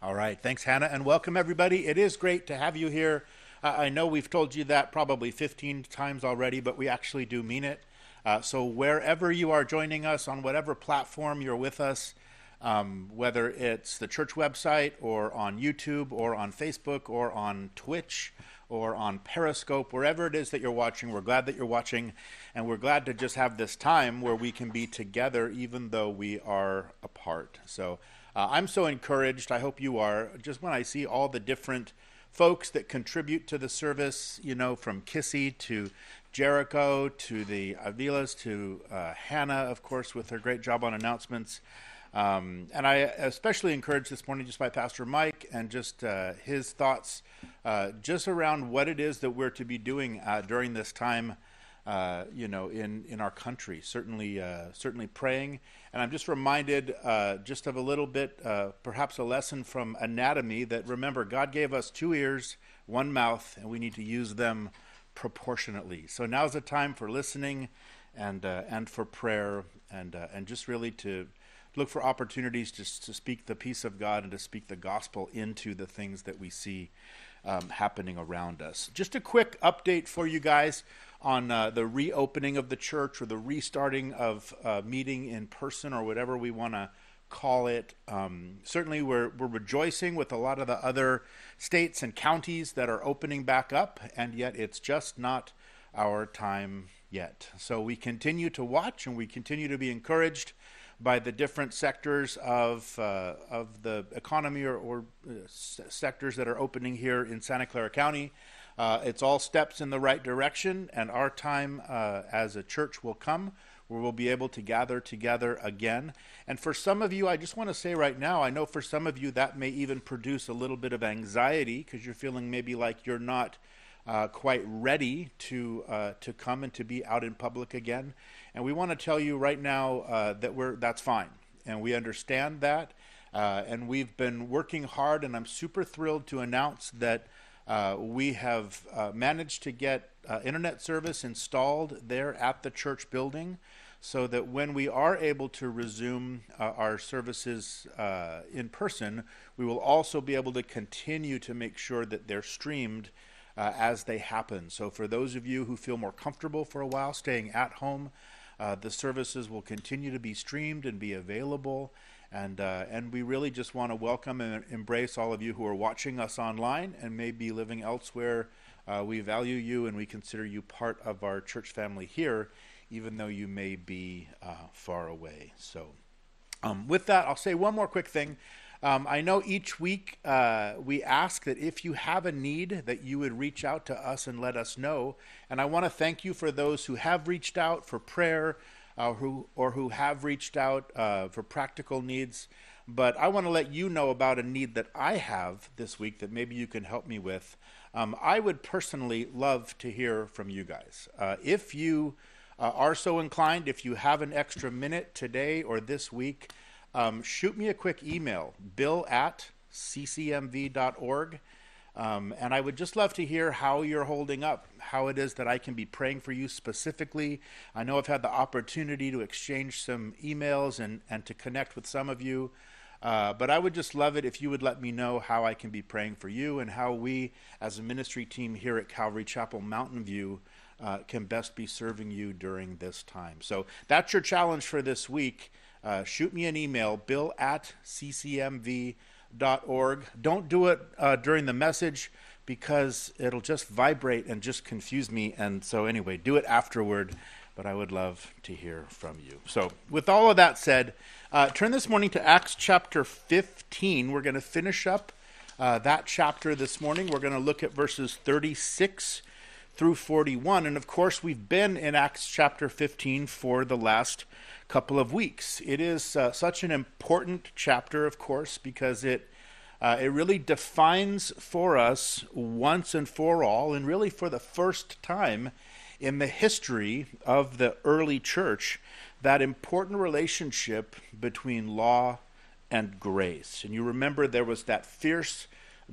All right. Thanks, Hannah, and welcome everybody. It is great to have you here. Uh, I know we've told you that probably 15 times already, but we actually do mean it. Uh, so, wherever you are joining us, on whatever platform you're with us, um, whether it's the church website or on YouTube or on Facebook or on Twitch or on Periscope, wherever it is that you're watching, we're glad that you're watching. And we're glad to just have this time where we can be together even though we are apart. So, uh, I'm so encouraged. I hope you are. Just when I see all the different folks that contribute to the service, you know, from Kissy to Jericho to the Avilas to uh, Hannah, of course, with her great job on announcements. Um, and I especially encouraged this morning just by Pastor Mike and just uh, his thoughts uh, just around what it is that we're to be doing uh, during this time uh, you know, in, in our country. Certainly, uh, certainly praying. And I'm just reminded uh, just of a little bit, uh, perhaps a lesson from anatomy that remember, God gave us two ears, one mouth, and we need to use them proportionately. So now's the time for listening and, uh, and for prayer and, and just really to look for opportunities to, to speak the peace of God and to speak the gospel into the things that we see um, happening around us. Just a quick update for you guys on uh, the reopening of the church or the restarting of uh, meeting in person or whatever we want to call it. Um, certainly, we're, we're rejoicing with a lot of the other states and counties that are opening back up, and yet it's just not our time yet. So we continue to watch and we continue to be encouraged by the different sectors of, uh, of the economy or, or uh, sectors that are opening here in Santa Clara County. Uh, it's all steps in the right direction, and our time uh, as a church will come where we'll be able to gather together again. And for some of you, I just want to say right now, I know for some of you that may even produce a little bit of anxiety because you're feeling maybe like you're not uh, quite ready to uh, to come and to be out in public again. And we want to tell you right now uh, that we're that's fine, and we understand that. Uh, and we've been working hard, and I'm super thrilled to announce that uh, we have uh, managed to get uh, internet service installed there at the church building so that when we are able to resume uh, our services uh, in person, we will also be able to continue to make sure that they're streamed as they happen. So, for those of you who feel more comfortable for a while staying at home, the services will continue to be streamed and be available. And, uh, and we really just want to welcome and embrace all of you who are watching us online and may be living elsewhere. Uh, we value you and we consider you part of our church family here, even though you may be uh, far away. So, um, with that, I'll say one more quick thing. Um, I know each week uh, we ask that if you have a need, that you would reach out to us and let us know. And I want to thank you for those who have reached out for prayer, uh, who or who have reached out uh, for practical needs. But I want to let you know about a need that I have this week that maybe you can help me with. Um, I would personally love to hear from you guys. Uh, if you uh, are so inclined, if you have an extra minute today or this week, um, shoot me a quick email, bill at ccmv.org. Um, and I would just love to hear how you're holding up, how it is that I can be praying for you specifically. I know I've had the opportunity to exchange some emails and, and to connect with some of you. Uh, but I would just love it if you would let me know how I can be praying for you and how we, as a ministry team here at Calvary Chapel Mountain View, uh, can best be serving you during this time. So that's your challenge for this week. Uh, shoot me an email, bill at ccmv.com org. Don't do it uh, during the message because it'll just vibrate and just confuse me. And so, anyway, do it afterward. But I would love to hear from you. So, with all of that said, uh, turn this morning to Acts chapter 15. We're going to finish up uh, that chapter this morning. We're going to look at verses 36 through 41. And of course, we've been in Acts chapter 15 for the last couple of weeks. It is uh, such an important chapter, of course, because it uh, it really defines for us once and for all, and really for the first time in the history of the early church, that important relationship between law and grace. And you remember there was that fierce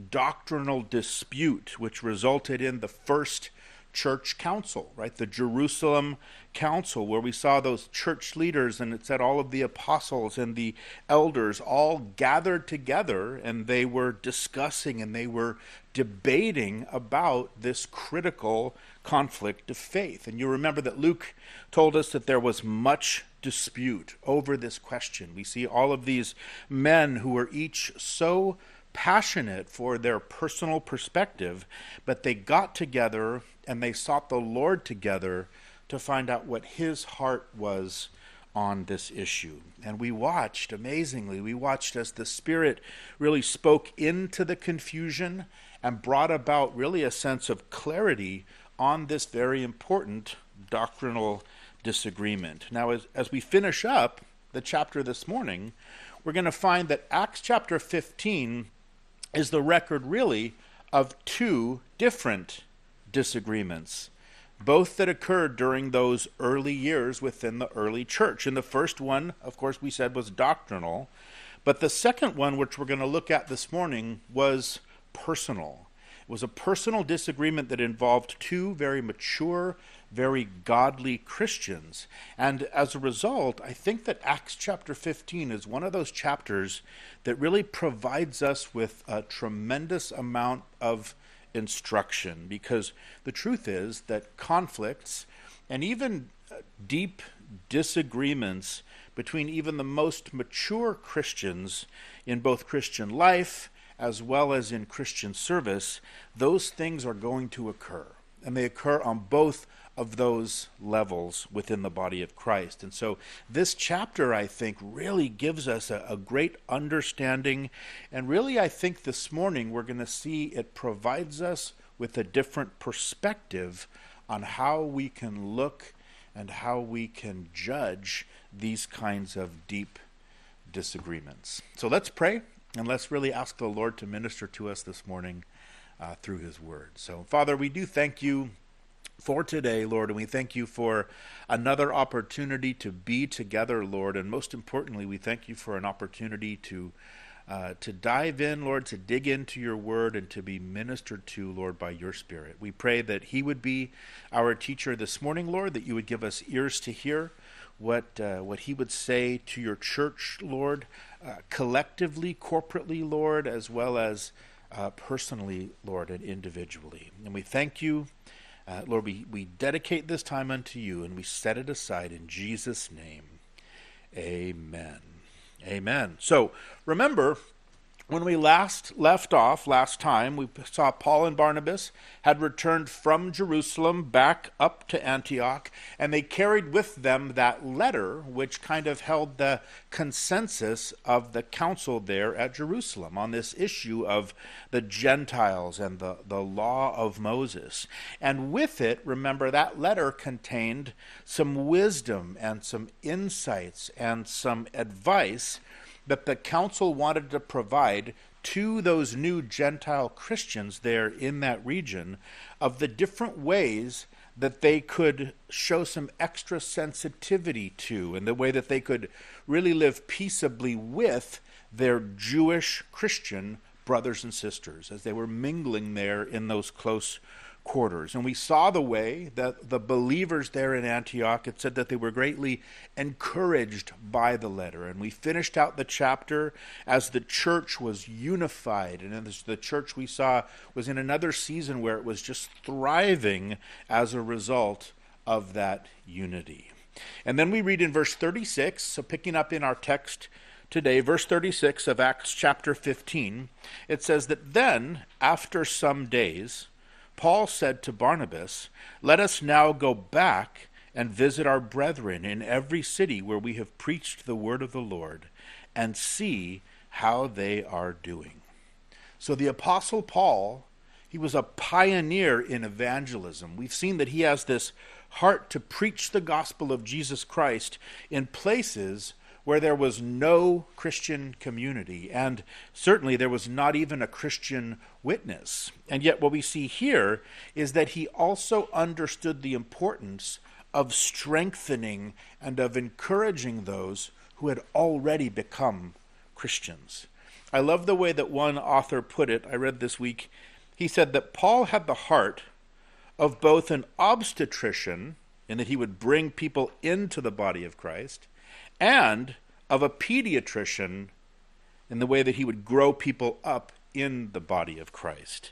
doctrinal dispute which resulted in the first church council, right? The Jerusalem council, where we saw those church leaders, and it said all of the apostles and the elders all gathered together and they were discussing and they were debating about this critical conflict of faith. And you remember that Luke told us that there was much dispute over this question. We see all of these men who were each so passionate for their personal perspective, but they got together and they sought the Lord together to find out what his heart was on this issue. And we watched, amazingly, we watched as the Spirit really spoke into the confusion and brought about really a sense of clarity on this very important doctrinal disagreement. Now, as, as we finish up the chapter this morning, we're going to find that Acts chapter 15 is the record really of two different disagreements, both that occurred during those early years within the early church. And the first one, of course, we said was doctrinal, but the second one, which we're going to look at this morning, was personal. It was a personal disagreement that involved two very mature very godly Christians. And as a result, I think that Acts chapter 15 is one of those chapters that really provides us with a tremendous amount of instruction because the truth is that conflicts and even uh, deep disagreements between even the most mature Christians in both Christian life as well as in Christian service, those things are going to occur. And they occur on both of those levels within the body of Christ. And so this chapter, I think, really gives us a, a great understanding. And really, I think this morning we're going to see it provides us with a different perspective on how we can look and how we can judge these kinds of deep disagreements. So let's pray and let's really ask the Lord to minister to us this morning uh, through His Word. So, Father, we do thank you for today, Lord, and we thank you for another opportunity to be together, Lord, and most importantly, we thank you for an opportunity to uh, to dive in, Lord, to dig into your word and to be ministered to, Lord, by your Spirit. We pray that He would be our teacher this morning, Lord, that you would give us ears to hear what uh, what He would say to your church, Lord, uh, collectively, corporately, Lord, as well as uh, personally, Lord, and individually. And we thank you uh, Lord, we, we dedicate this time unto you and we set it aside in Jesus' name. Amen. Amen. So remember, when we last left off last time, we saw Paul and Barnabas had returned from Jerusalem back up to Antioch, and they carried with them that letter which kind of held the consensus of the council there at Jerusalem on this issue of the Gentiles and the, the law of Moses. And with it, remember, that letter contained some wisdom and some insights and some advice that the council wanted to provide to those new Gentile Christians there in that region of the different ways that they could show some extra sensitivity to, and the way that they could really live peaceably with their Jewish Christian brothers and sisters as they were mingling there in those close quarters. And we saw the way that the believers there in Antioch, it said that they were greatly encouraged by the letter. And we finished out the chapter as the church was unified. And the church we saw was in another season where it was just thriving as a result of that unity. And then we read in verse 36, so picking up in our text today, verse 36 of Acts chapter 15, it says that then, after some days, Paul said to Barnabas, Let us now go back and visit our brethren in every city where we have preached the word of the Lord, and see how they are doing. So the Apostle Paul, he was a pioneer in evangelism. We've seen that he has this heart to preach the gospel of Jesus Christ in places where there was no Christian community, and certainly there was not even a Christian witness. And yet, what we see here is that he also understood the importance of strengthening and of encouraging those who had already become Christians. I love the way that one author put it. I read this week. He said that Paul had the heart of both an obstetrician, in that he would bring people into the body of Christ, and of a pediatrician, in the way that he would grow people up in the body of Christ.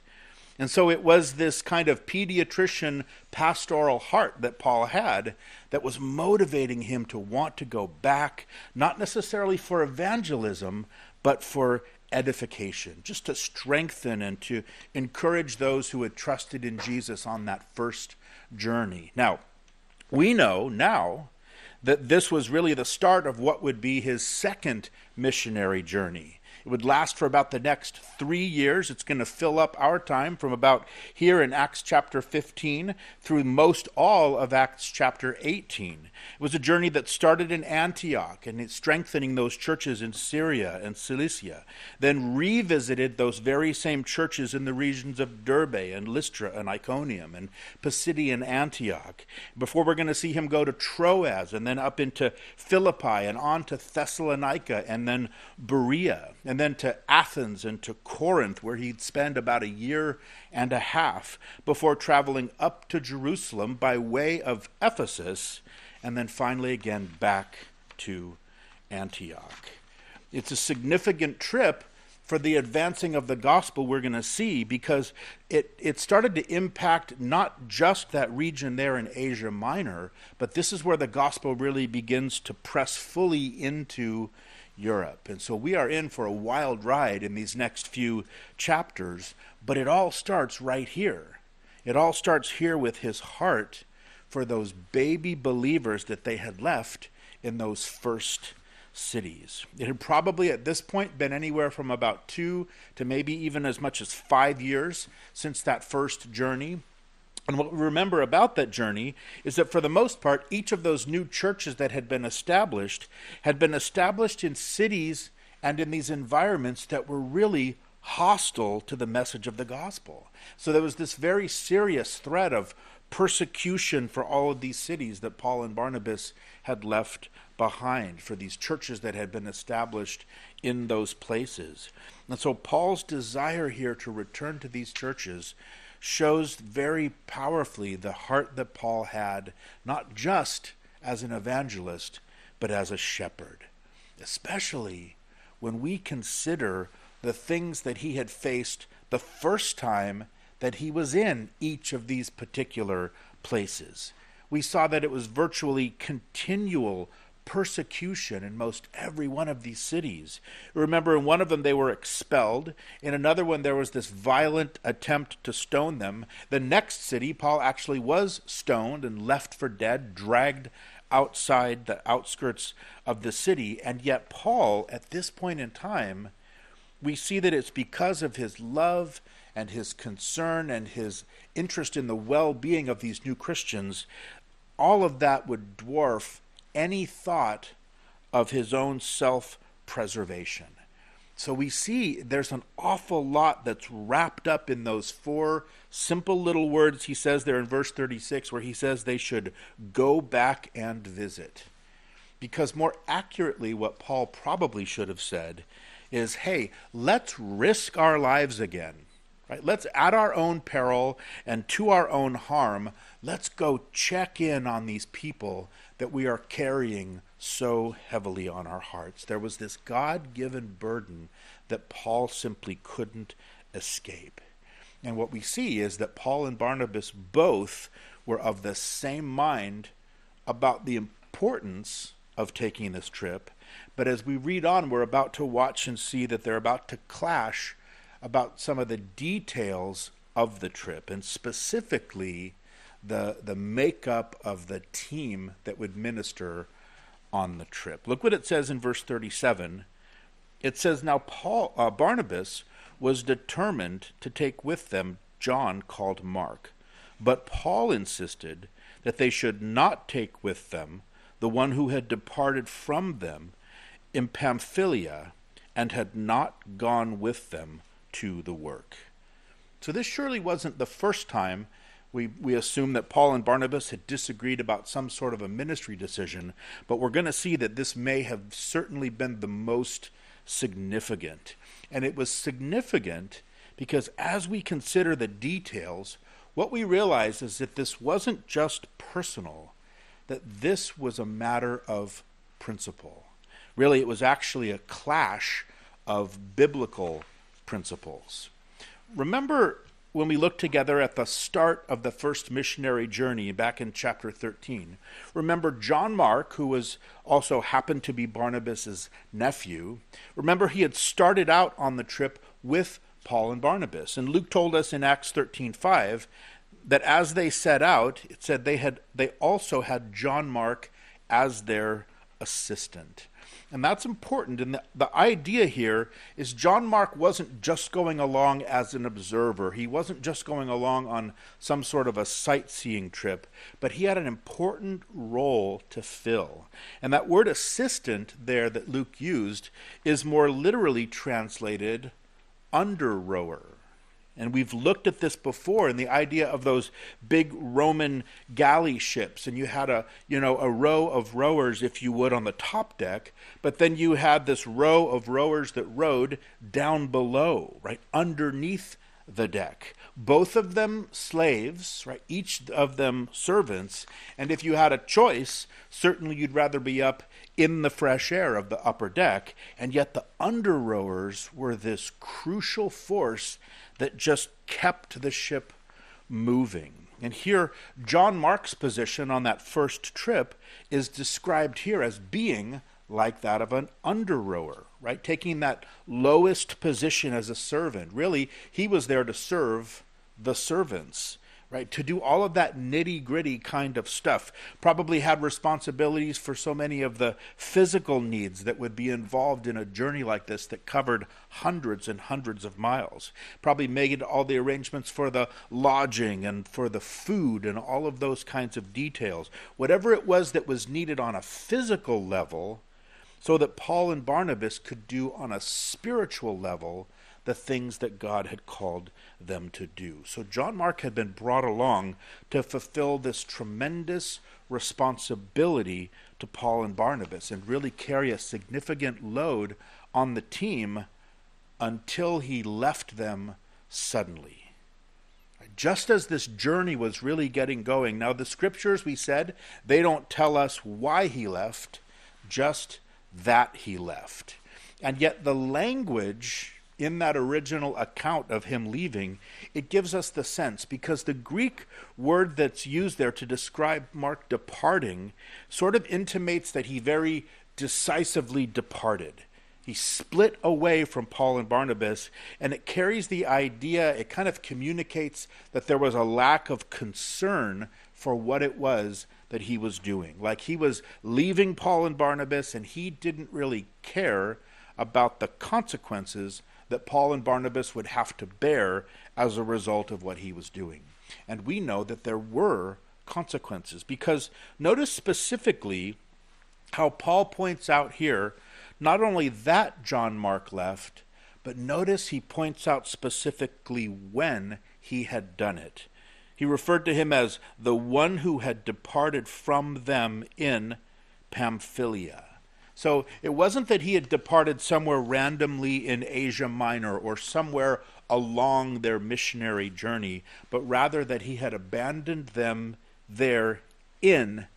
And so it was this kind of pediatrician pastoral heart that Paul had that was motivating him to want to go back, not necessarily for evangelism, but for edification, just to strengthen and to encourage those who had trusted in Jesus on that first journey. Now, we know now that this was really the start of what would be his second missionary journey. It would last for about the next three years. It's going to fill up our time from about here in Acts chapter 15 through most all of Acts chapter 18. It was a journey that started in Antioch and strengthening those churches in Syria and Cilicia, then revisited those very same churches in the regions of Derbe and Lystra and Iconium and Pisidian Antioch. Before we're going to see him go to Troas and then up into Philippi and on to Thessalonica and then Berea and then to Athens and to Corinth, where he'd spend about a year and a half before traveling up to Jerusalem by way of Ephesus, and then finally again back to Antioch. It's a significant trip for the advancing of the gospel we're going to see because it, it started to impact not just that region there in Asia Minor, but this is where the gospel really begins to press fully into Europe. And so we are in for a wild ride in these next few chapters, but it all starts right here. It all starts here with his heart for those baby believers that they had left in those first cities. It had probably at this point been anywhere from about two to maybe even as much as five years since that first journey. And what we remember about that journey is that for the most part, each of those new churches that had been established had been established in cities and in these environments that were really hostile to the message of the gospel. So there was this very serious threat of persecution for all of these cities that Paul and Barnabas had left behind, for these churches that had been established in those places. And so Paul's desire here to return to these churches shows very powerfully the heart that Paul had, not just as an evangelist, but as a shepherd, especially when we consider the things that he had faced the first time that he was in each of these particular places. We saw that it was virtually continual persecution in most every one of these cities. Remember, in one of them they were expelled. In another one, there was this violent attempt to stone them. The next city, Paul actually was stoned and left for dead, dragged outside the outskirts of the city. And yet, Paul, at this point in time, we see that it's because of his love and his concern and his interest in the well being of these new Christians. All of that would dwarf any thought of his own self preservation. So we see there's an awful lot that's wrapped up in those four simple little words he says there in verse 36, where he says they should go back and visit. Because more accurately, what Paul probably should have said is hey, let's risk our lives again. Right? Let's, at our own peril and to our own harm, let's go check in on these people that we are carrying so heavily on our hearts. There was this God given burden that Paul simply couldn't escape. And what we see is that Paul and Barnabas both were of the same mind about the importance of taking this trip. But as we read on, we're about to watch and see that they're about to clash about some of the details of the trip, and specifically the the makeup of the team that would minister on the trip. Look what it says in verse 37. It says, "Now Paul uh, Barnabas was determined to take with them John called Mark, but Paul insisted that they should not take with them the one who had departed from them in Pamphylia and had not gone with them to the work." So this surely wasn't the first time we, we assume that Paul and Barnabas had disagreed about some sort of a ministry decision, but we're going to see that this may have certainly been the most significant. And it was significant because as we consider the details, what we realize is that this wasn't just personal, that this was a matter of principle. Really, it was actually a clash of biblical principles. Remember when we look together at the start of the first missionary journey back in chapter 13. Remember John Mark, who was also happened to be Barnabas's nephew. Remember he had started out on the trip with Paul and Barnabas. And Luke told us in Acts 13:5 that as they set out, it said they had they also had John Mark as their assistant. And that's important. And the, the idea here is John Mark wasn't just going along as an observer, he wasn't just going along on some sort of a sightseeing trip, but he had an important role to fill. And that word assistant there that Luke used is more literally translated under rower. And we've looked at this before in the idea of those big Roman galley ships. And you had a, you know, a row of rowers, if you would, on the top deck, but then you had this row of rowers that rowed down below, right, underneath the deck. Both of them slaves, right? Each of them servants. And if you had a choice, certainly you'd rather be up in the fresh air of the upper deck. And yet the under rowers were this crucial force that just kept the ship moving. And here, John Mark's position on that first trip is described here as being like that of an under rower, right? Taking that lowest position as a servant. Really, he was there to serve the servants right? To do all of that nitty gritty kind of stuff. Probably had responsibilities for so many of the physical needs that would be involved in a journey like this that covered hundreds and hundreds of miles. Probably made all the arrangements for the lodging and for the food and all of those kinds of details. Whatever it was that was needed on a physical level, so that Paul and Barnabas could do on a spiritual level the things that God had called them to do. So John Mark had been brought along to fulfill this tremendous responsibility to Paul and Barnabas and really carry a significant load on the team until he left them suddenly. Just as this journey was really getting going. Now, the scriptures, we said, they don't tell us why he left, just that he left. And yet, the language in that original account of him leaving, it gives us the sense because the Greek word that's used there to describe Mark departing sort of intimates that he very decisively departed. He split away from Paul and Barnabas, and it carries the idea, it kind of communicates that there was a lack of concern for what it was that he was doing. Like he was leaving Paul and Barnabas, and he didn't really care about the consequences that Paul and Barnabas would have to bear as a result of what he was doing. And we know that there were consequences because notice specifically how Paul points out here not only that John Mark left, but notice he points out specifically when he had done it. He referred to him as the one who had departed from them in Pamphylia. So it wasn't that he had departed somewhere randomly in Asia Minor or somewhere along their missionary journey, but rather that he had abandoned them there in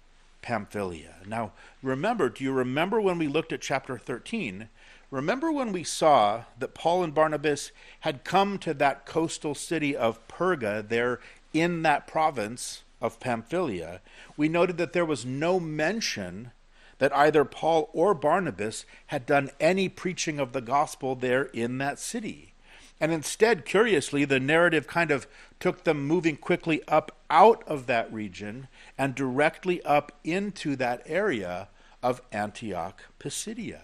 Pamphylia. Now, remember, do you remember when we looked at chapter 13? Remember when we saw that Paul and Barnabas had come to that coastal city of Perga there in that province of Pamphylia? We noted that there was no mention that either Paul or Barnabas had done any preaching of the gospel there in that city. And instead, curiously, the narrative kind of took them moving quickly up out of that region and directly up into that area of Antioch Pisidia.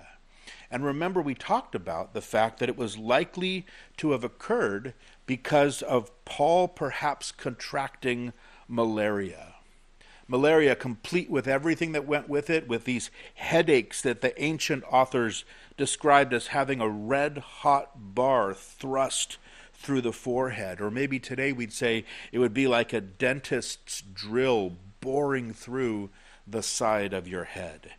And remember, we talked about the fact that it was likely to have occurred because of Paul perhaps contracting malaria malaria complete with everything that went with it, with these headaches that the ancient authors described as having a red hot bar thrust through the forehead. Or maybe today we'd say it would be like a dentist's drill boring through the side of your head.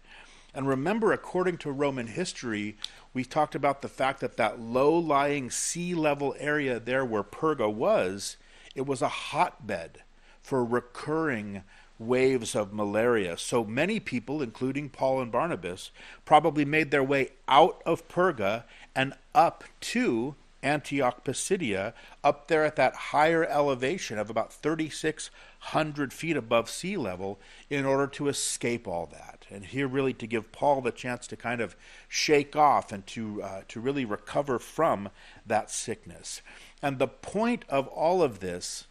And remember, according to Roman history, we talked about the fact that that low lying sea level area there where Perga was, it was a hotbed for recurring waves of malaria. So many people, including Paul and Barnabas, probably made their way out of Perga and up to Antioch Pisidia, up there at that higher elevation of about 3,600 feet above sea level, in order to escape all that. And here, really, to give Paul the chance to kind of shake off and to, uh, to really recover from that sickness. And the point of all of this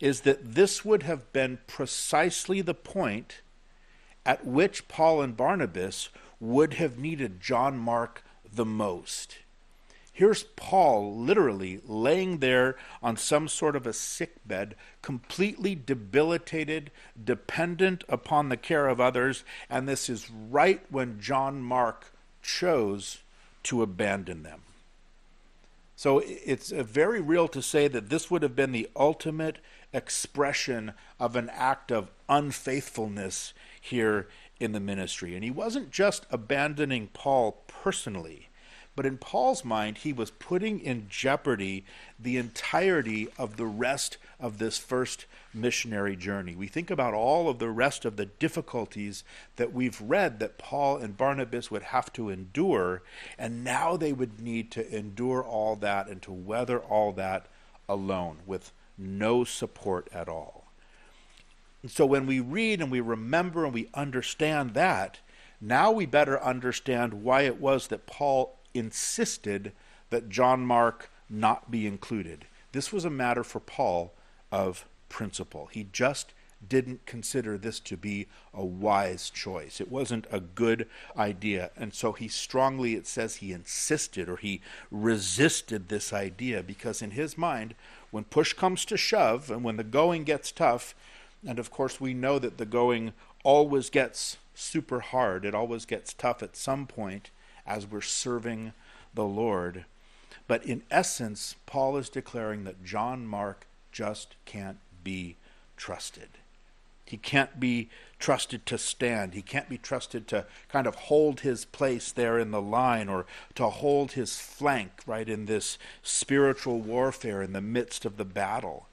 is that this would have been precisely the point at which Paul and Barnabas would have needed John Mark the most. Here's Paul literally laying there on some sort of a sick bed, completely debilitated, dependent upon the care of others, and this is right when John Mark chose to abandon them. So it's very real to say that this would have been the ultimate expression of an act of unfaithfulness here in the ministry. And he wasn't just abandoning Paul personally, but in Paul's mind, he was putting in jeopardy the entirety of the rest of this first missionary journey. We think about all of the rest of the difficulties that we've read that Paul and Barnabas would have to endure, and now they would need to endure all that and to weather all that alone with no support at all. And so when we read and we remember and we understand that, now we better understand why it was that Paul insisted that John Mark not be included. This was a matter for Paul of principle. He just didn't consider this to be a wise choice. It wasn't a good idea. And so he strongly, it says, he insisted or he resisted this idea because in his mind, when push comes to shove and when the going gets tough, and of course we know that the going always gets super hard, it always gets tough at some point, as we're serving the Lord. But in essence, Paul is declaring that John Mark just can't be trusted. He can't be trusted to stand. He can't be trusted to kind of hold his place there in the line or to hold his flank, right, in this spiritual warfare in the midst of the battle.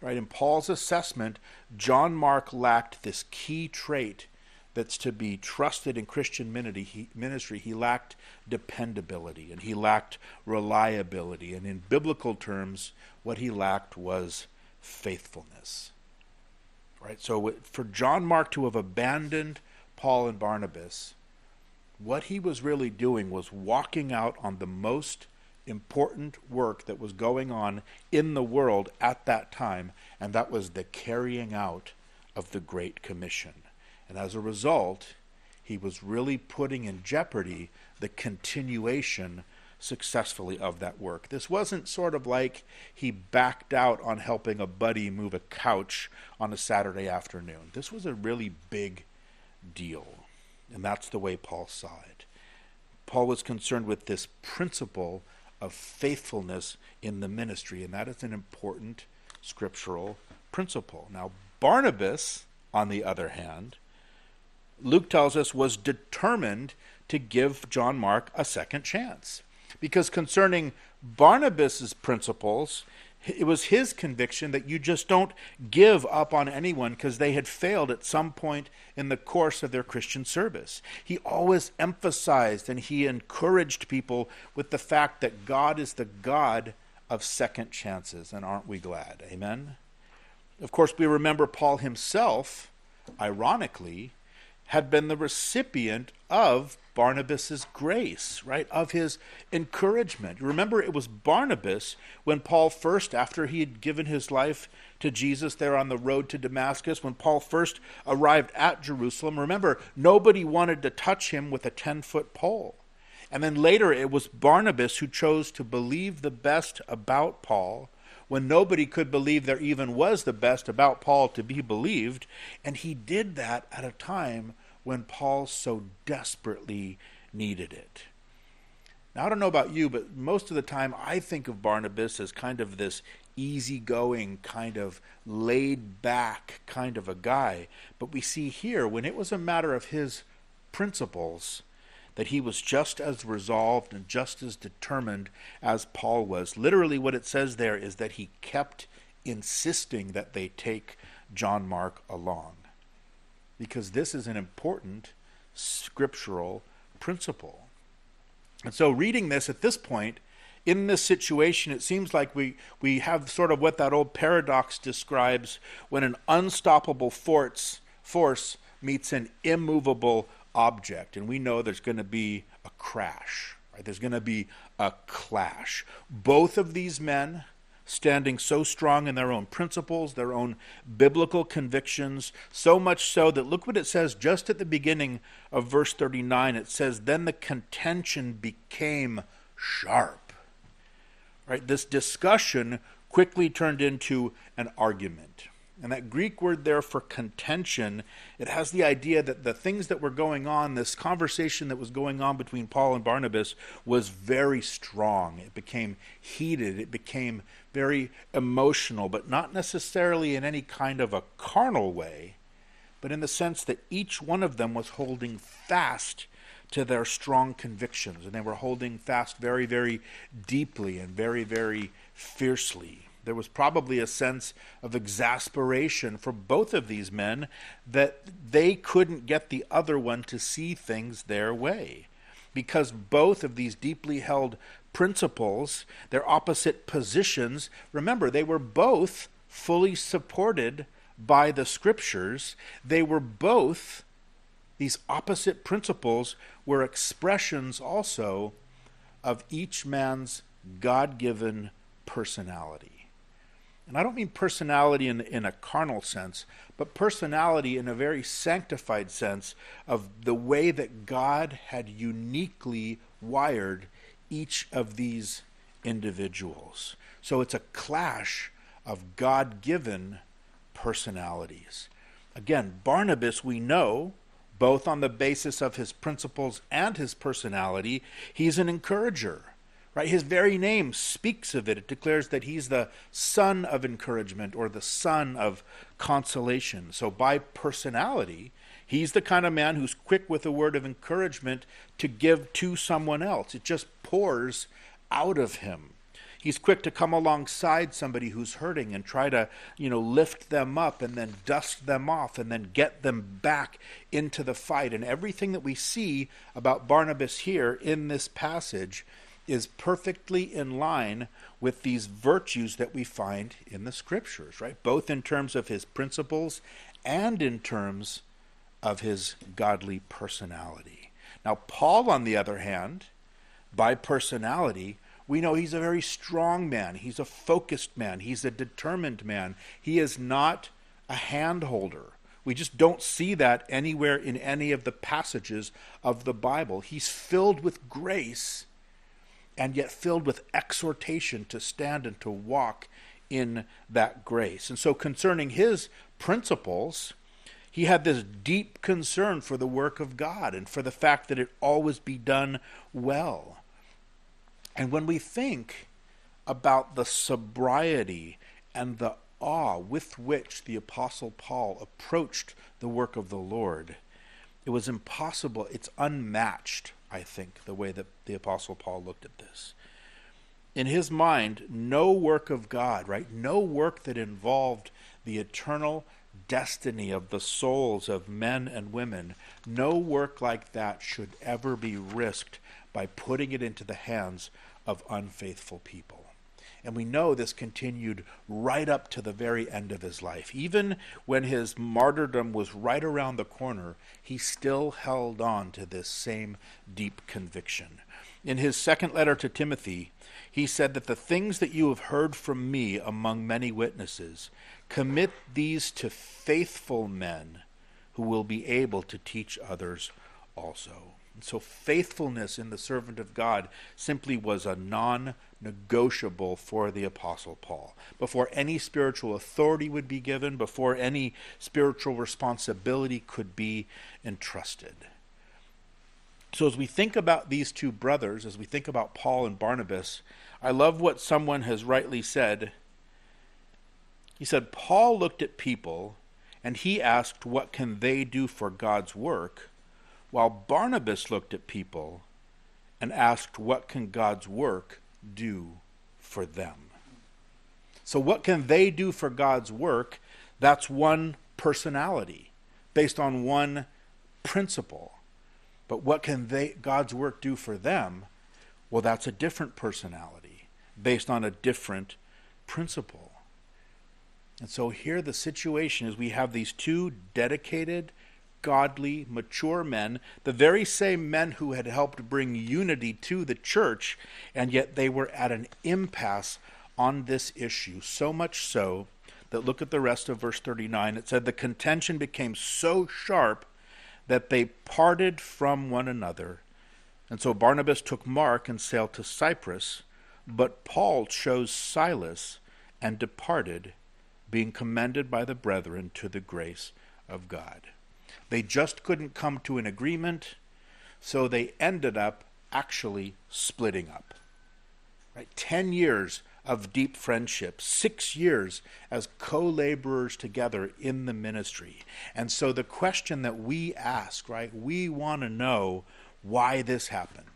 Right, in Paul's assessment, John Mark lacked this key trait that's to be trusted in Christian ministry, he lacked dependability and he lacked reliability. And in biblical terms, what he lacked was faithfulness. Right? So for John Mark to have abandoned Paul and Barnabas, what he was really doing was walking out on the most important work that was going on in the world at that time, and that was the carrying out of the Great Commission. And as a result, he was really putting in jeopardy the continuation successfully of that work. This wasn't sort of like he backed out on helping a buddy move a couch on a Saturday afternoon. This was a really big deal. And that's the way Paul saw it. Paul was concerned with this principle of faithfulness in the ministry, and that is an important scriptural principle. Now, Barnabas, on the other hand, Luke tells us, was determined to give John Mark a second chance. Because concerning Barnabas's principles, it was his conviction that you just don't give up on anyone because they had failed at some point in the course of their Christian service. He always emphasized and he encouraged people with the fact that God is the God of second chances. And aren't we glad? Amen? Of course, we remember Paul himself, ironically, had been the recipient of Barnabas's grace, right? Of his encouragement. Remember, it was Barnabas when Paul first, after he had given his life to Jesus there on the road to Damascus, when Paul first arrived at Jerusalem, remember, nobody wanted to touch him with a 10 foot pole. And then later it was Barnabas who chose to believe the best about Paul when nobody could believe there even was the best about Paul to be believed. And he did that at a time when Paul so desperately needed it. Now, I don't know about you, but most of the time I think of Barnabas as kind of this easygoing, kind of laid back kind of a guy. But we see here, when it was a matter of his principles, that he was just as resolved and just as determined as Paul was. Literally, what it says there is that he kept insisting that they take John Mark along. Because this is an important scriptural principle. And so, reading this at this point, in this situation, it seems like we, we have sort of what that old paradox describes when an unstoppable force, force meets an immovable object. And we know there's going to be a crash, right? There's going to be a clash. Both of these men standing so strong in their own principles, their own biblical convictions, so much so that look what it says just at the beginning of verse 39. It says, Then the contention became sharp. Right? This discussion quickly turned into an argument. And that Greek word there for contention, it has the idea that the things that were going on, this conversation that was going on between Paul and Barnabas, was very strong. It became heated, it became very emotional, but not necessarily in any kind of a carnal way, but in the sense that each one of them was holding fast to their strong convictions, and they were holding fast very, very deeply and very, very fiercely. There was probably a sense of exasperation for both of these men that they couldn't get the other one to see things their way. Because both of these deeply held principles, their opposite positions, remember, they were both fully supported by the scriptures. They were both, these opposite principles were expressions also of each man's God given personality. And I don't mean personality in, in a carnal sense, but personality in a very sanctified sense of the way that God had uniquely wired each of these individuals. So it's a clash of God given personalities. Again, Barnabas, we know, both on the basis of his principles and his personality, he's an encourager. Right? His very name speaks of it. It declares that he's the son of encouragement or the son of consolation. So, by personality, he's the kind of man who's quick with a word of encouragement to give to someone else. It just pours out of him. He's quick to come alongside somebody who's hurting and try to, you know, lift them up and then dust them off and then get them back into the fight. And everything that we see about Barnabas here in this passage is perfectly in line with these virtues that we find in the scriptures, right? Both in terms of his principles and in terms of his godly personality. Now, Paul, on the other hand, by personality, we know he's a very strong man. He's a focused man. He's a determined man. He is not a handholder. We just don't see that anywhere in any of the passages of the Bible. He's filled with grace and yet filled with exhortation to stand and to walk in that grace. And so, concerning his principles, he had this deep concern for the work of God and for the fact that it always be done well. And when we think about the sobriety and the awe with which the Apostle Paul approached the work of the Lord, it was impossible, it's unmatched I think, the way that the Apostle Paul looked at this. In his mind, no work of God, right? No work that involved the eternal destiny of the souls of men and women, no work like that should ever be risked by putting it into the hands of unfaithful people. And we know this continued right up to the very end of his life. Even when his martyrdom was right around the corner, he still held on to this same deep conviction. In his second letter to Timothy, he said that the things that you have heard from me among many witnesses, commit these to faithful men who will be able to teach others also. So faithfulness in the servant of God simply was a non negotiable for the Apostle Paul. Before any spiritual authority would be given, before any spiritual responsibility could be entrusted. So, as we think about these two brothers, as we think about Paul and Barnabas, I love what someone has rightly said. He said, Paul looked at people and he asked, What can they do for God's work? While Barnabas looked at people and asked, What can God's work do for them? So, what can they do for God's work? That's one personality based on one principle. But what can they, God's work do for them? Well, that's a different personality based on a different principle. And so here the situation is we have these two dedicated, godly, mature men, the very same men who had helped bring unity to the church, and yet they were at an impasse on this issue. So much so that look at the rest of verse 39. It said, The contention became so sharp that they parted from one another. And so Barnabas took Mark and sailed to Cyprus, but Paul chose Silas and departed, being commended by the brethren to the grace of God. They just couldn't come to an agreement, so they ended up actually splitting up. Right? Ten years of deep friendship, six years as co laborers together in the ministry. And so the question that we ask, right, we want to know why this happened.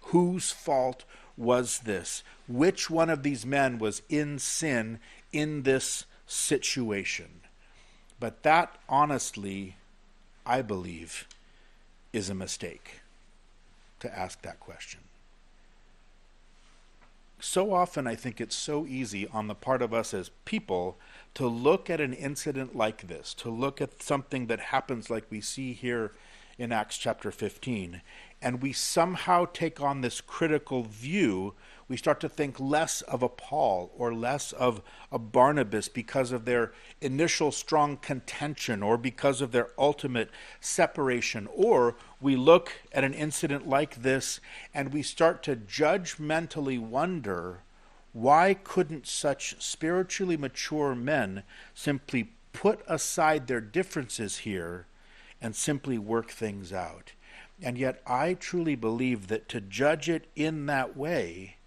Whose fault was this? Which one of these men was in sin in this situation? But that, honestly, I believe, is a mistake to ask that question. So often, I think it's so easy on the part of us as people to look at an incident like this, to look at something that happens like we see here in Acts chapter 15, and we somehow take on this critical view we start to think less of a Paul or less of a Barnabas because of their initial strong contention or because of their ultimate separation. Or we look at an incident like this and we start to judgmentally wonder why couldn't such spiritually mature men simply put aside their differences here and simply work things out? And yet, I truly believe that to judge it in that way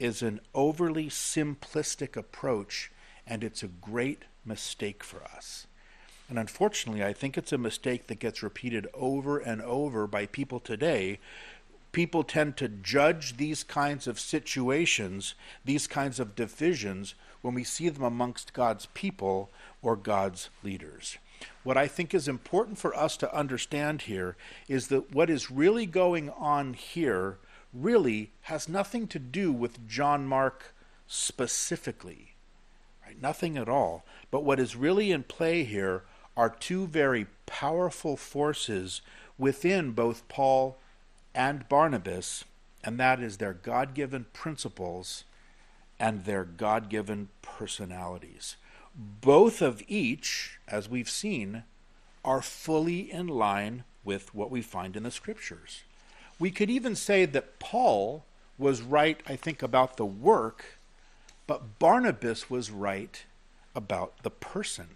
is an overly simplistic approach, and it's a great mistake for us. And unfortunately, I think it's a mistake that gets repeated over and over by people today. People tend to judge these kinds of situations, these kinds of divisions, when we see them amongst God's people or God's leaders. What I think is important for us to understand here is that what is really going on here really has nothing to do with John Mark specifically. Right? Nothing at all. But what is really in play here are two very powerful forces within both Paul and Barnabas, and that is their God given principles and their God given personalities. Both of each, as we've seen, are fully in line with what we find in the scriptures. We could even say that Paul was right, I think, about the work, but Barnabas was right about the person.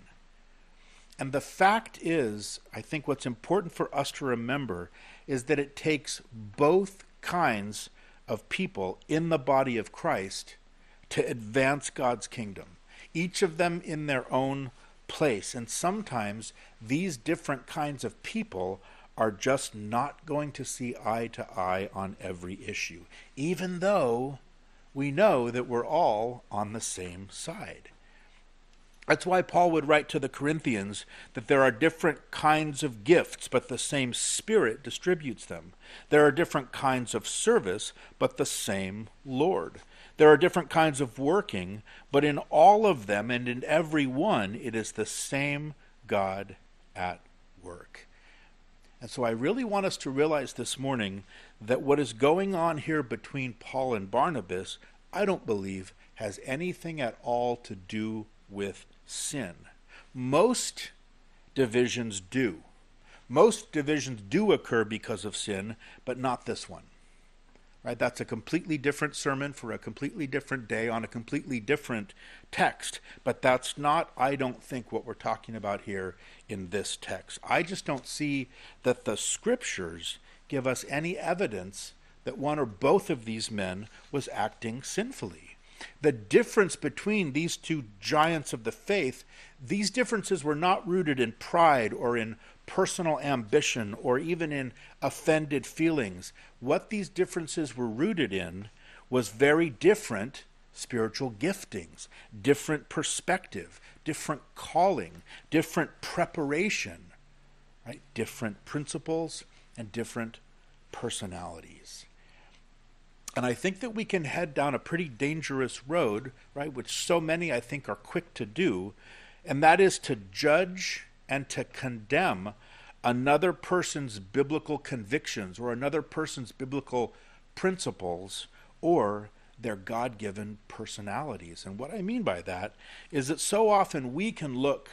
And the fact is, I think what's important for us to remember is that it takes both kinds of people in the body of Christ to advance God's kingdom, each of them in their own place. And sometimes these different kinds of people are just not going to see eye to eye on every issue, even though we know that we're all on the same side. That's why Paul would write to the Corinthians that there are different kinds of gifts, but the same Spirit distributes them. There are different kinds of service, but the same Lord. There are different kinds of working, but in all of them and in every one, it is the same God at work. And so I really want us to realize this morning that what is going on here between Paul and Barnabas, I don't believe, has anything at all to do with sin. Most divisions do. Most divisions do occur because of sin, but not this one. Right? That's a completely different sermon for a completely different day on a completely different text. But that's not, I don't think, what we're talking about here in this text. I just don't see that the scriptures give us any evidence that one or both of these men was acting sinfully. The difference between these two giants of the faith, these differences were not rooted in pride or in personal ambition or even in offended feelings. What these differences were rooted in was very different spiritual giftings, different perspective, different calling, different preparation, right? Different principles and different personalities. And I think that we can head down a pretty dangerous road, right, which so many I think are quick to do, and that is to judge and to condemn another person's biblical convictions or another person's biblical principles or their God given personalities. And what I mean by that is that so often we can look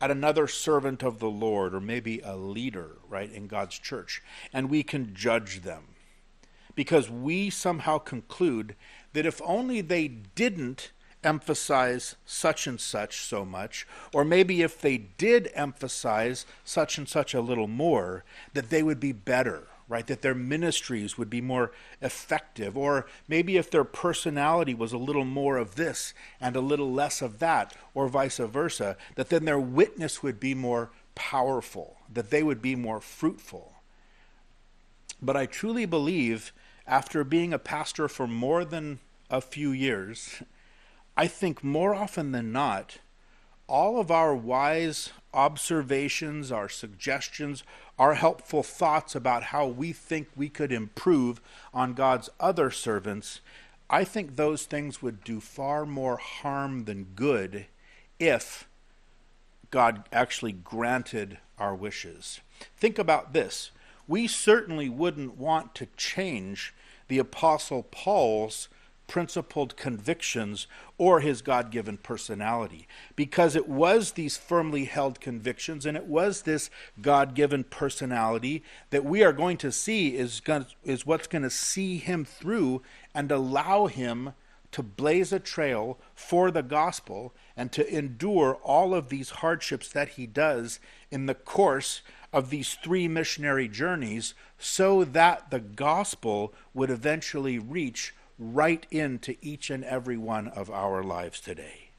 at another servant of the Lord or maybe a leader, right, in God's church, and we can judge them because we somehow conclude that if only they didn't emphasize such and such so much, or maybe if they did emphasize such and such a little more, that they would be better, right? That their ministries would be more effective, or maybe if their personality was a little more of this and a little less of that, or vice versa, that then their witness would be more powerful, that they would be more fruitful. But I truly believe after being a pastor for more than a few years, I think more often than not, all of our wise observations, our suggestions, our helpful thoughts about how we think we could improve on God's other servants, I think those things would do far more harm than good if God actually granted our wishes. Think about this. We certainly wouldn't want to change the Apostle Paul's principled convictions or his God given personality. Because it was these firmly held convictions and it was this God given personality that we are going to see is, going is what's going to see him through and allow him to blaze a trail for the gospel and to endure all of these hardships that he does in the course of these three missionary journeys so that the gospel would eventually reach right into each and every one of our lives today.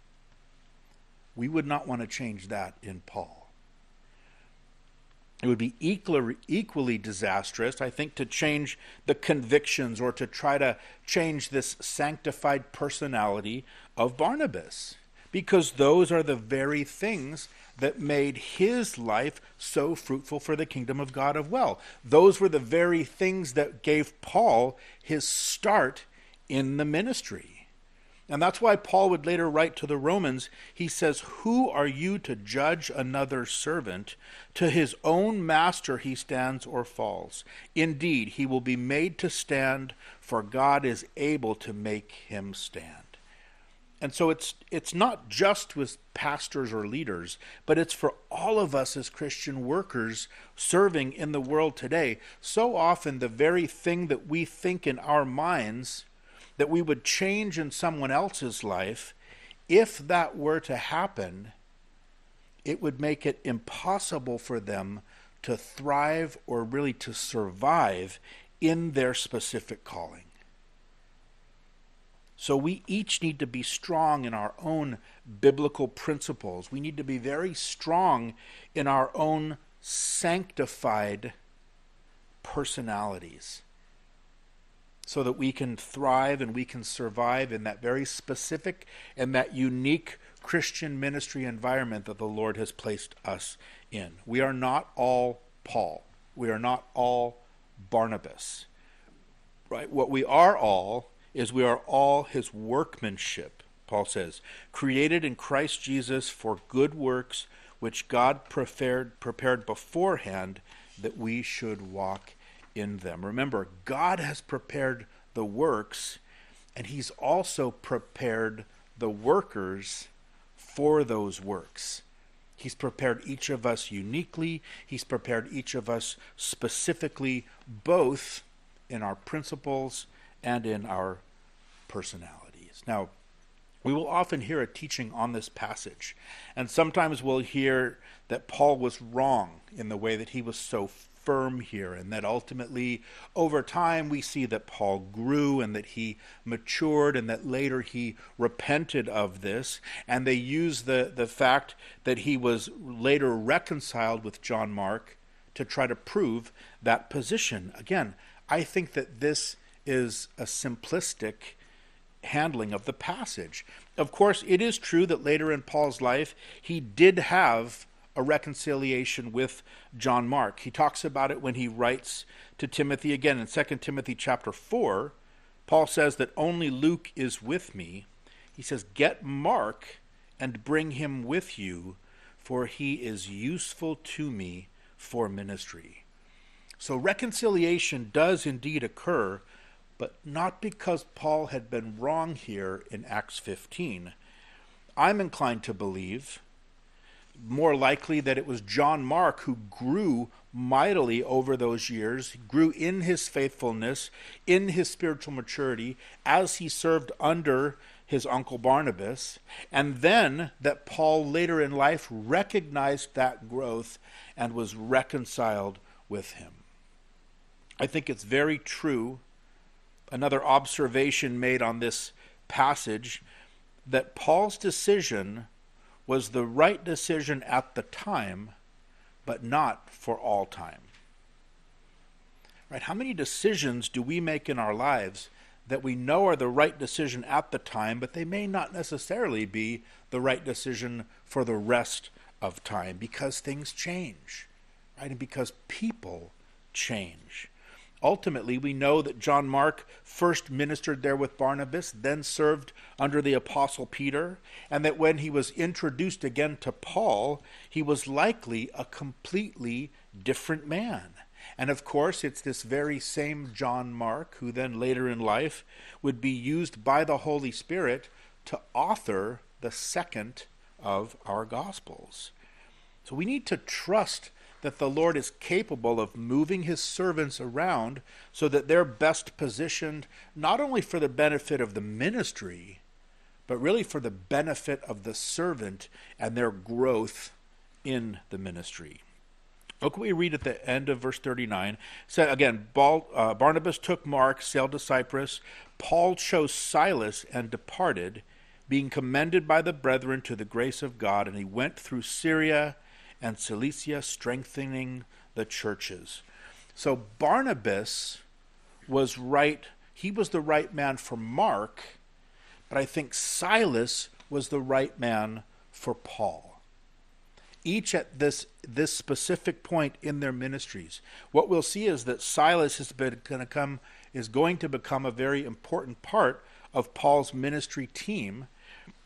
We would not want to change that in Paul. It would be equally, equally disastrous, I think, to change the convictions or to try to change this sanctified personality of Barnabas, because those are the very things that made his life so fruitful for the kingdom of God of well. Those were the very things that gave Paul his start in the ministry. And that's why Paul would later write to the Romans, he says, Who are you to judge another servant? To his own master he stands or falls. Indeed, he will be made to stand, for God is able to make him stand. And so it's it's not just with pastors or leaders, but it's for all of us as Christian workers serving in the world today. So often the very thing that we think in our minds that we would change in someone else's life, if that were to happen, it would make it impossible for them to thrive or really to survive in their specific calling. So we each need to be strong in our own biblical principles. We need to be very strong in our own sanctified personalities so that we can thrive and we can survive in that very specific and that unique Christian ministry environment that the Lord has placed us in. We are not all Paul. We are not all Barnabas. Right? What we are all is we are all his workmanship, Paul says, created in Christ Jesus for good works, which God prepared, prepared beforehand that we should walk in them. Remember, God has prepared the works, and he's also prepared the workers for those works. He's prepared each of us uniquely. He's prepared each of us specifically, both in our principles and in our personalities. Now, we will often hear a teaching on this passage, and sometimes we'll hear that Paul was wrong in the way that he was so firm here, and that ultimately, over time, we see that Paul grew and that he matured, and that later he repented of this. And they use the, the fact that he was later reconciled with John Mark to try to prove that position. Again, I think that this is a simplistic handling of the passage. Of course, it is true that later in Paul's life, he did have a reconciliation with John Mark. He talks about it when he writes to Timothy again in 2 Timothy chapter 4. Paul says that only Luke is with me. He says, Get Mark and bring him with you, for he is useful to me for ministry. So reconciliation does indeed occur, but not because Paul had been wrong here in Acts 15. I'm inclined to believe more likely that it was John Mark who grew mightily over those years, grew in his faithfulness, in his spiritual maturity, as he served under his uncle Barnabas, and then that Paul later in life recognized that growth and was reconciled with him. I think it's very true. Another observation made on this passage that Paul's decision was the right decision at the time, but not for all time. Right? How many decisions do we make in our lives that we know are the right decision at the time, but they may not necessarily be the right decision for the rest of time because things change, right? And because people change. Ultimately, we know that John Mark first ministered there with Barnabas, then served under the Apostle Peter, and that when he was introduced again to Paul, he was likely a completely different man. And of course, it's this very same John Mark who then later in life would be used by the Holy Spirit to author the second of our Gospels. So we need to trust that the Lord is capable of moving his servants around so that they're best positioned not only for the benefit of the ministry, but really for the benefit of the servant and their growth in the ministry. Look what we read at the end of verse 39. Said again, uh, Barnabas took Mark, sailed to Cyprus. Paul chose Silas and departed, being commended by the brethren to the grace of God, and he went through Syria and Cilicia, strengthening the churches. So Barnabas was right, he was the right man for Mark, but I think Silas was the right man for Paul. Each at this this specific point in their ministries. What we'll see is that Silas is going to come is going to become a very important part of Paul's ministry team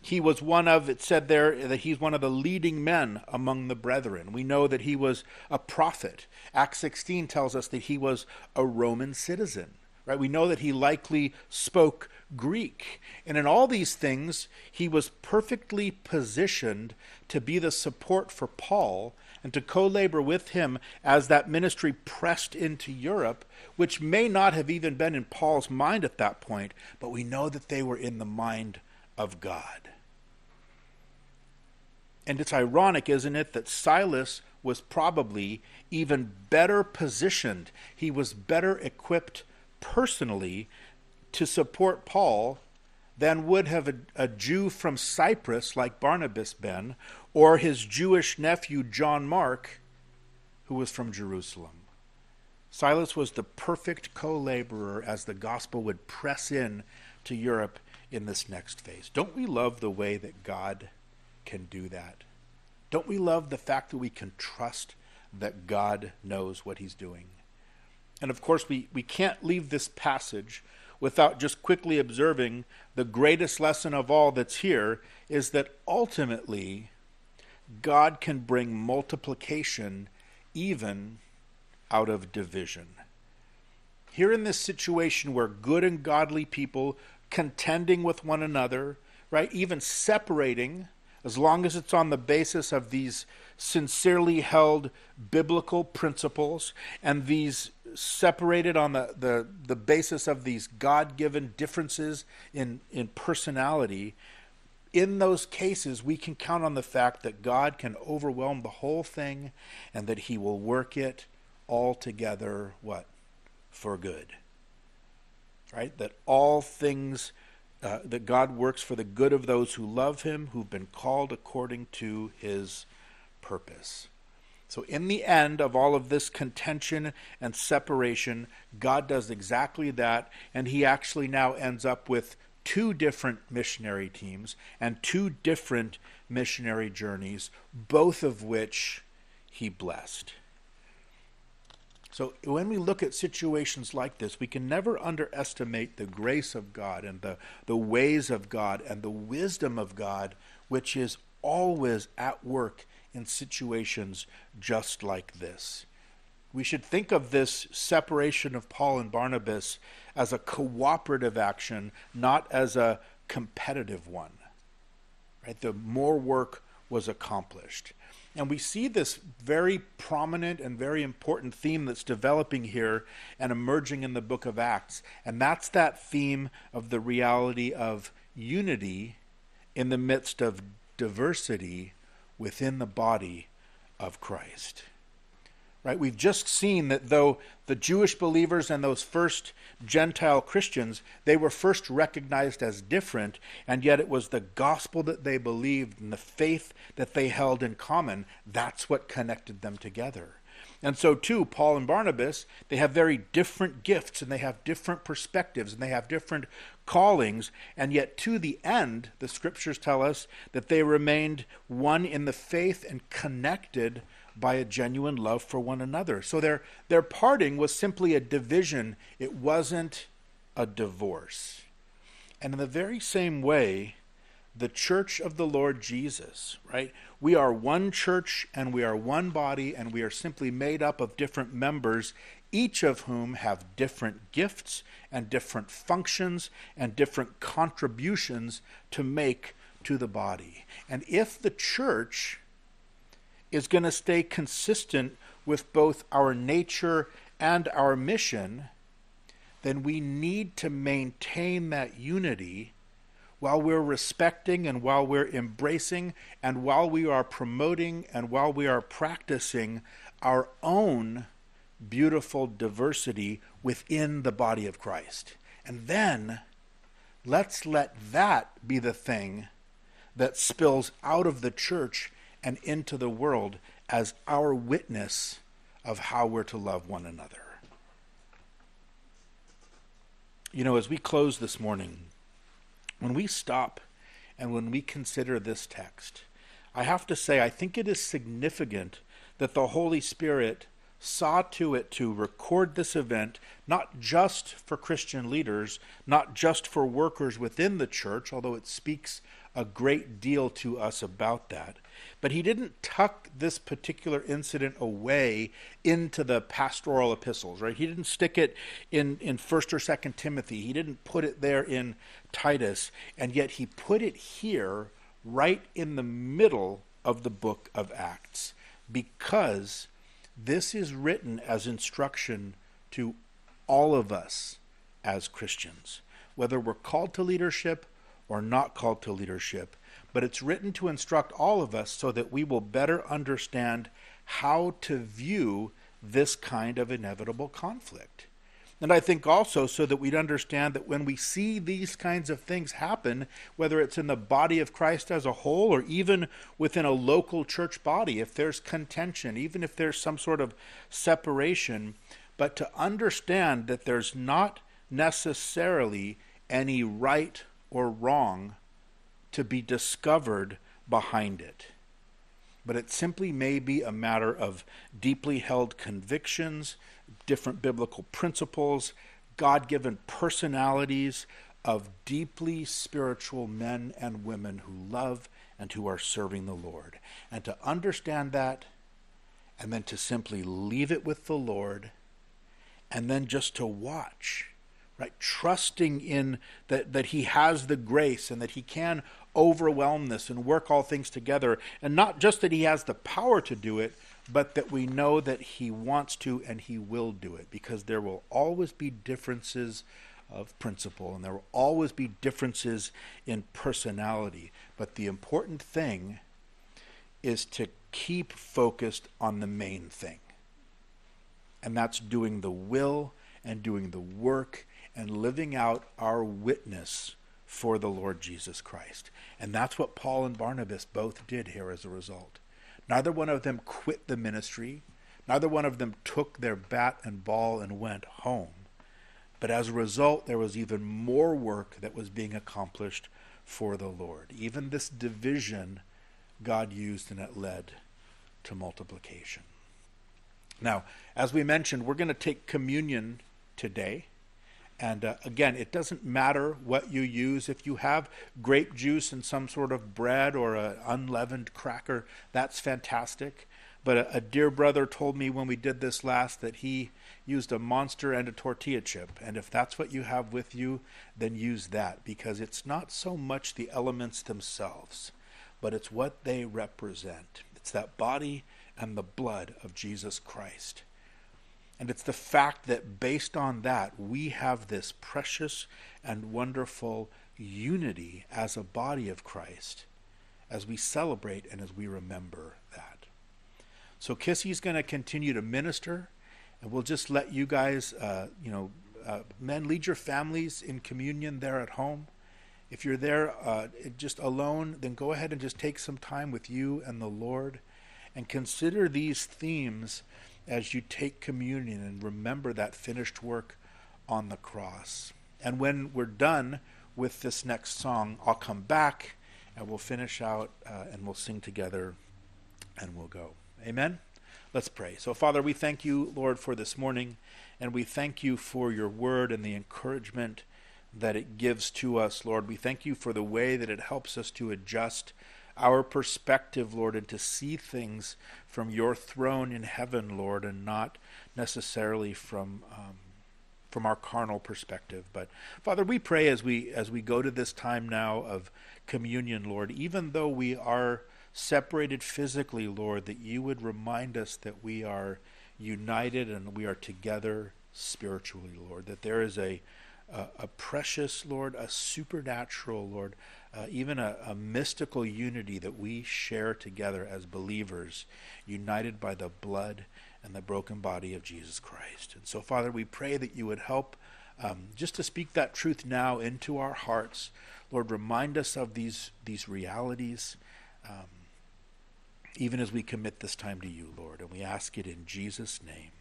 he was one of, it said there that he's one of the leading men among the brethren. We know that he was a prophet. Acts 16 tells us that he was a Roman citizen. Right? We know that he likely spoke Greek. And in all these things, he was perfectly positioned to be the support for Paul and to co labor with him as that ministry pressed into Europe, which may not have even been in Paul's mind at that point, but we know that they were in the mind of God. And it's ironic, isn't it, that Silas was probably even better positioned. He was better equipped personally to support Paul than would have a, a, Jew from Cyprus like Barnabas been, or his Jewish nephew John Mark, who was from Jerusalem. Silas was the perfect co laborer as the gospel would press in to Europe in this next phase. Don't we love the way that God can do that? Don't we love the fact that we can trust that God knows what he's doing? And of course, we, we can't leave this passage without just quickly observing the greatest lesson of all that's here is that ultimately God can bring multiplication even out of division. Here in this situation where good and godly people contending with one another, right, even separating as long as it's on the basis of these sincerely held biblical principles and these separated on the, the, the basis of these God given differences in, in personality, in those cases, we can count on the fact that God can overwhelm the whole thing and that He will work it all together, what? For good. Right? That all things uh, that God works for the good of those who love him, who've been called according to his purpose. So, in the end of all of this contention and separation, God does exactly that, and he actually now ends up with two different missionary teams and two different missionary journeys, both of which he blessed. So when we look at situations like this, we can never underestimate the grace of God and the, the ways of God and the wisdom of God, which is always at work in situations just like this. We should think of this separation of Paul and Barnabas as a cooperative action, not as a competitive one. Right? The more work was accomplished. And we see this very prominent and very important theme that's developing here and emerging in the book of Acts. And that's that theme of the reality of unity in the midst of diversity within the body of Christ. Right? We've just seen that though the Jewish believers and those first Gentile Christians, they were first recognized as different, and yet it was the gospel that they believed and the faith that they held in common. That's what connected them together. And so, too, Paul and Barnabas, they have very different gifts and they have different perspectives and they have different callings. And yet, to the end, the scriptures tell us that they remained one in the faith and connected by a genuine love for one another. So their, their parting was simply a division, it wasn't a divorce. And in the very same way, the church of the Lord Jesus, right? We are one church and we are one body and we are simply made up of different members, each of whom have different gifts and different functions and different contributions to make to the body. And if the church is going to stay consistent with both our nature and our mission, then we need to maintain that unity while we're respecting and while we're embracing and while we are promoting and while we are practicing our own beautiful diversity within the body of Christ. And then let's let that be the thing that spills out of the church and into the world as our witness of how we're to love one another. You know, as we close this morning, when we stop and when we consider this text, I have to say, I think it is significant that the Holy Spirit saw to it to record this event, not just for Christian leaders, not just for workers within the church, although it speaks a great deal to us about that, but he didn't tuck this particular incident away into the pastoral epistles, right? He didn't stick it in, in 1st or 2nd Timothy. He didn't put it there in Titus. And yet he put it here right in the middle of the book of Acts because this is written as instruction to all of us as Christians, whether we're called to leadership or not called to leadership but it's written to instruct all of us so that we will better understand how to view this kind of inevitable conflict. And I think also so that we'd understand that when we see these kinds of things happen, whether it's in the body of Christ as a whole or even within a local church body, if there's contention, even if there's some sort of separation, but to understand that there's not necessarily any right or wrong to be discovered behind it. But it simply may be a matter of deeply held convictions, different biblical principles, God given personalities of deeply spiritual men and women who love and who are serving the Lord. And to understand that, and then to simply leave it with the Lord, and then just to watch right trusting in that that he has the grace and that he can overwhelm this and work all things together. And not just that He has the power to do it, but that we know that He wants to and He will do it because there will always be differences of principle and there will always be differences in personality. But the important thing is to keep focused on the main thing. And that's doing the will and doing the work and living out our witness for the Lord Jesus Christ. And that's what Paul and Barnabas both did here as a result. Neither one of them quit the ministry, neither one of them took their bat and ball and went home. But as a result, there was even more work that was being accomplished for the Lord. Even this division God used and it led to multiplication. Now, as we mentioned, we're going to take communion today. And uh, again, it doesn't matter what you use. If you have grape juice and some sort of bread or an unleavened cracker, that's fantastic. But a, a, dear brother told me when we did this last that he used a monster and a tortilla chip. And if that's what you have with you, then use that because it's not so much the elements themselves, but it's what they represent. It's that body and the blood of Jesus Christ. And it's the fact that based on that, we have this precious and wonderful unity as a body of Christ as we celebrate and as we remember that. So Kissy's going to continue to minister, and we'll just let you guys, uh, you know, uh, men, lead your families in communion there at home. If you're there uh, just alone, then go ahead and just take some time with you and the Lord and consider these themes as you take communion and remember that finished work on the cross. And when we're done with this next song, I'll come back and we'll finish out uh, and we'll sing together and we'll go. Amen? Let's pray. So, Father, we thank you, Lord, for this morning, and we thank you for your word and the encouragement that it gives to us, Lord. We thank you for the way that it helps us to adjust our perspective, Lord, and to see things from your throne in heaven, Lord, and not necessarily from um, from our carnal perspective. But Father, we pray as we as we go to this time now of communion, Lord, even though we are separated physically, Lord, that you would remind us that we are united and we are together spiritually, Lord. That there is a a, a precious, Lord, a supernatural, Lord, uh, even a, a mystical unity that we share together as believers, united by the blood and the broken body of Jesus Christ. And so, Father, we pray that you would help um, just to speak that truth now into our hearts. Lord, remind us of these, these realities, um, even as we commit this time to you, Lord. And we ask it in Jesus' name.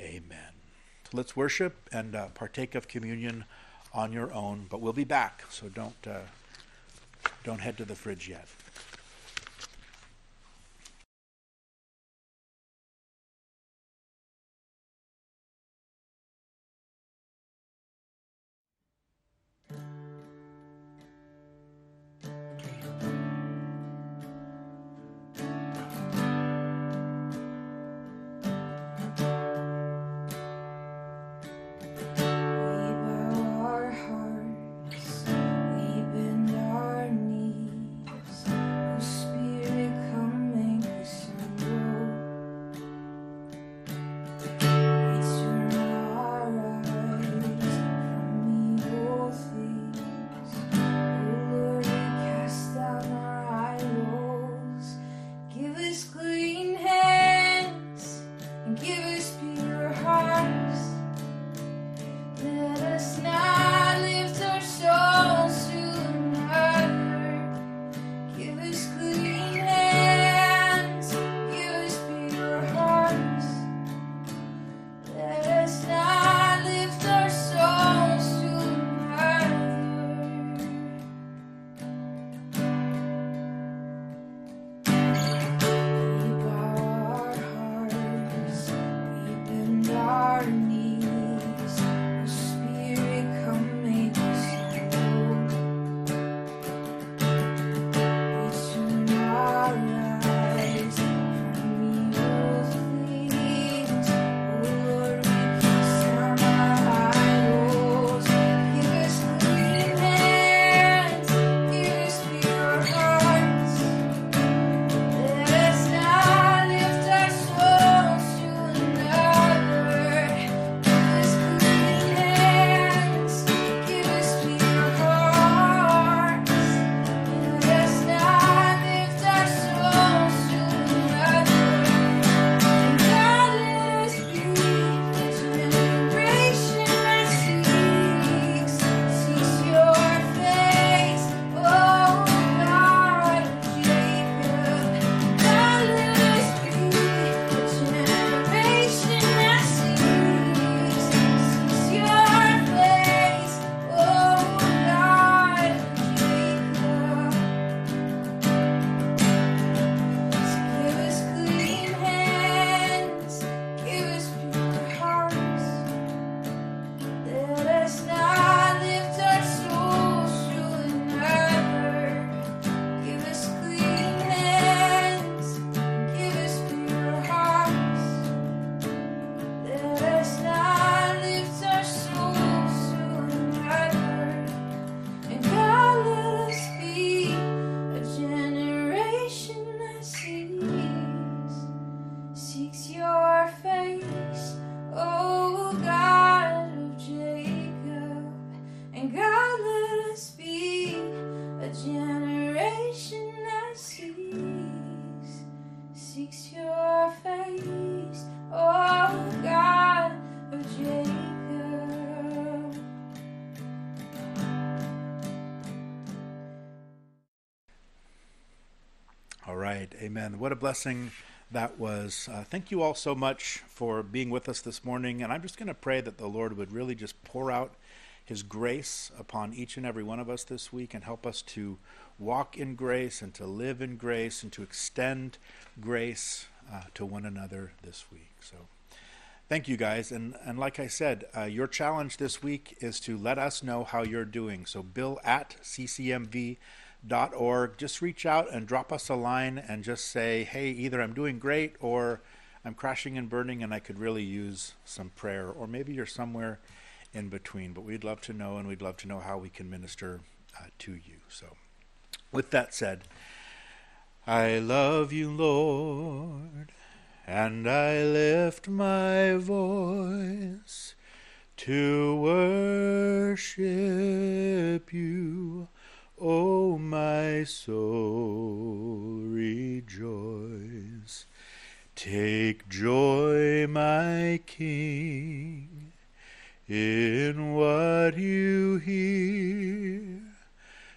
Amen. So let's worship and uh, partake of communion on your own, but we'll be back, so don't. Uh, don't head to the fridge yet. Amen. What a blessing that was. Uh, thank you all so much for being with us this morning. And I'm just going to pray that the Lord would really just pour out his grace upon each and every one of us this week and help us to walk in grace and to live in grace and to extend grace uh, to one another this week. So thank you guys. And, and like I said, uh, your challenge this week is to let us know how you're doing. So bill at ccmv.org. Just reach out and drop us a line and just say, hey, either I'm doing great or I'm crashing and burning and I could really use some prayer. Or maybe you're somewhere in between. But we'd love to know, and we'd love to know how we can minister uh, to you. So, with that said, I love you, Lord, and I lift my voice to worship you. O my soul, rejoice. Take joy, my King in what you hear.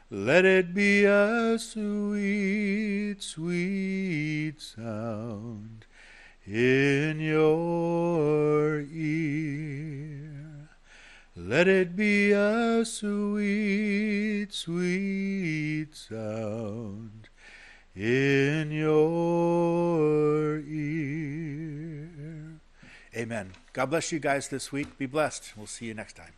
Let it be a sweet, sweet sound in your ear. Let it be a sweet, sweet sound in your ear. Amen. God bless you guys this week. Be blessed. We'll see you next time.